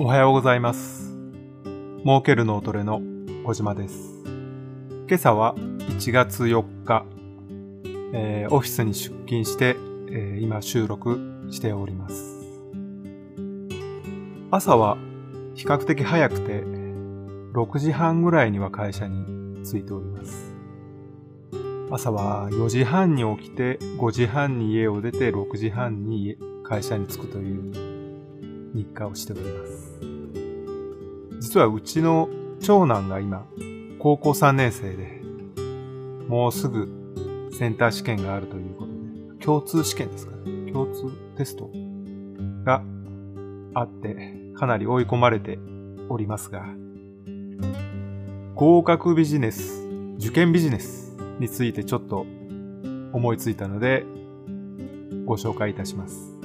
おはようございます。儲ける脳トレの小島です。今朝は1月4日、えーオフィスに出勤して、えー今収録しております。朝は比較的早くて、6時半ぐらいには会社に着いております。朝は4時半に起きて、5時半に家を出て、6時半に会社に着くという日課をしております。実はうちの長男が今、高校3年生で、もうすぐセンター試験があるということで、共通試験ですかね。共通テストがあって、かなり追い込まれておりますが、合格ビジネス、受験ビジネスについてちょっと思いついたので、ご紹介いたします。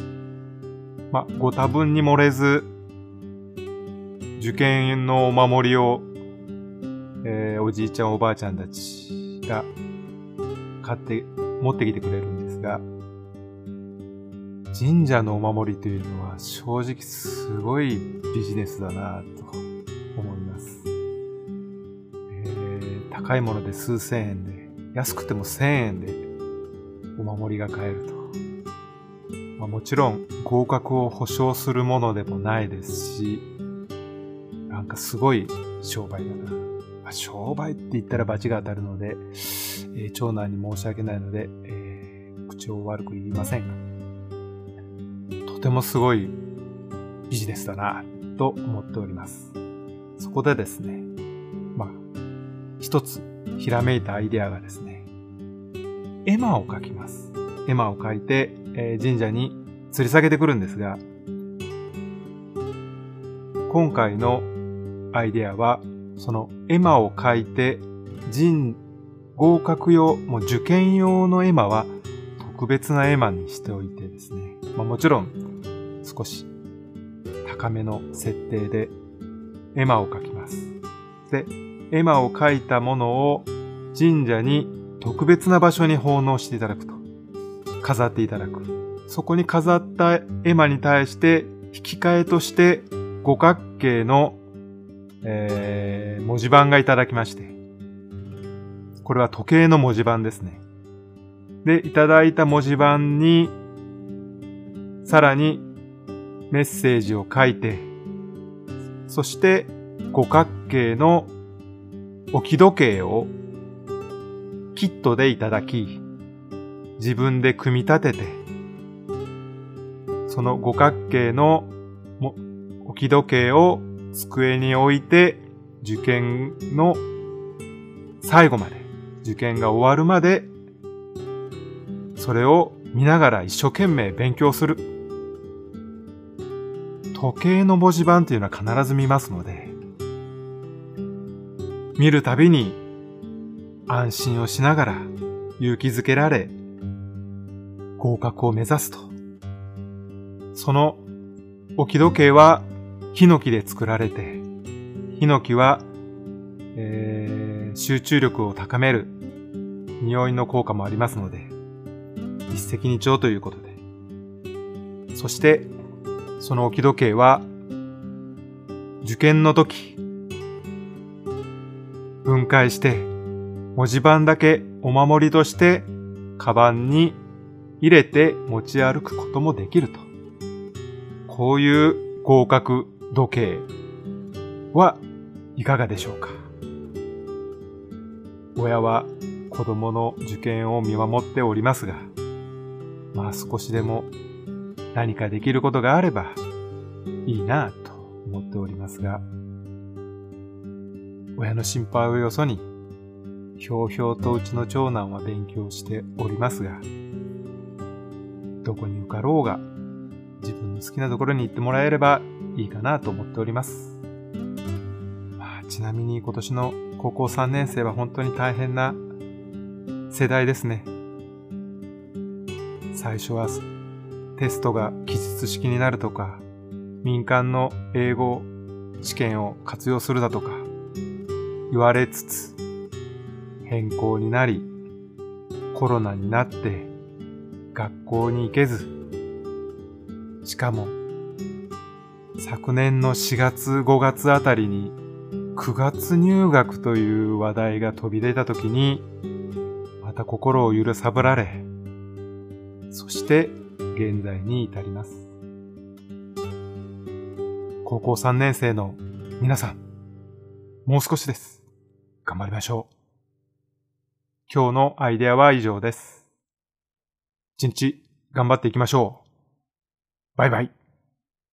ま、ご多分に漏れず、受験のお守りを、えーおじいちゃんおばあちゃんたちが買って持ってきてくれるんですが、神社のお守りというのは正直すごいビジネスだなと思います。えー高いもので数千円で、安くても千円でお守りが買えると。まあ、もちろん合格を保証するものでもないですし、なんかすごい商売だな。まあ、商売って言ったら罰が当たるので、えー長男に申し訳ないので、えー口を悪く言いませんが、とてもすごいビジネスだなと思っております。そこでですね、まあ、一つひらめいたアイデアがですね、絵馬を描きます。絵馬を描いて、えー神社に吊り下げてくるんですが、今回のアイデアは、その絵馬を描いて、人、合格用、もう受験用の絵馬は特別な絵馬にしておいてですね、まあもちろん少し高めの設定で絵馬を描きます。で、絵馬を描いたものを神社に特別な場所に奉納していただくと。飾っていただく。そこに飾った絵馬に対して引き換えとして五角形の、えー文字盤がいただきまして。これは時計の文字盤ですね。で、いただいた文字盤に、さらにメッセージを書いて、そして五角形の置き時計をキットでいただき、自分で組み立てて、その五角形の置き時計を机に置いて、受験の最後まで、受験が終わるまで、それを見ながら一生懸命勉強する。時計の文字盤というのは必ず見ますので、見るたびに安心をしながら勇気づけられ、合格を目指すと。その置き時計はヒノキで作られて、ヒノキは、えー集中力を高める匂いの効果もありますので、一石二鳥ということで。そして、その置き時計は、受験の時、分解して、文字盤だけお守りとして、カバンに入れて持ち歩くこともできると。こういう合格時計はいかがでしょうか？親は子供の受験を見守っておりますが、まあ少しでも何かできることがあればいいなぁと思っておりますが、親の心配をよそに、ひょうひょうとうちの長男は勉強しておりますが、どこに受かろうが、自分の好きなところに行ってもらえればいいかなと思っております。まあ、ちなみに今年の高校3年生は本当に大変な世代ですね。最初はテストが記述式になるとか、民間の英語試験を活用するだとか、言われつつ、変更になり、コロナになって、学校に行けず、しかも、昨年の4月5月あたりに9月入学という話題が飛び出た時にまた心を揺さぶられそして現在に至ります。高校3年生の皆さん、もう少しです。頑張りましょう。今日のアイデアは以上です。一日頑張っていきましょう。バイバイ。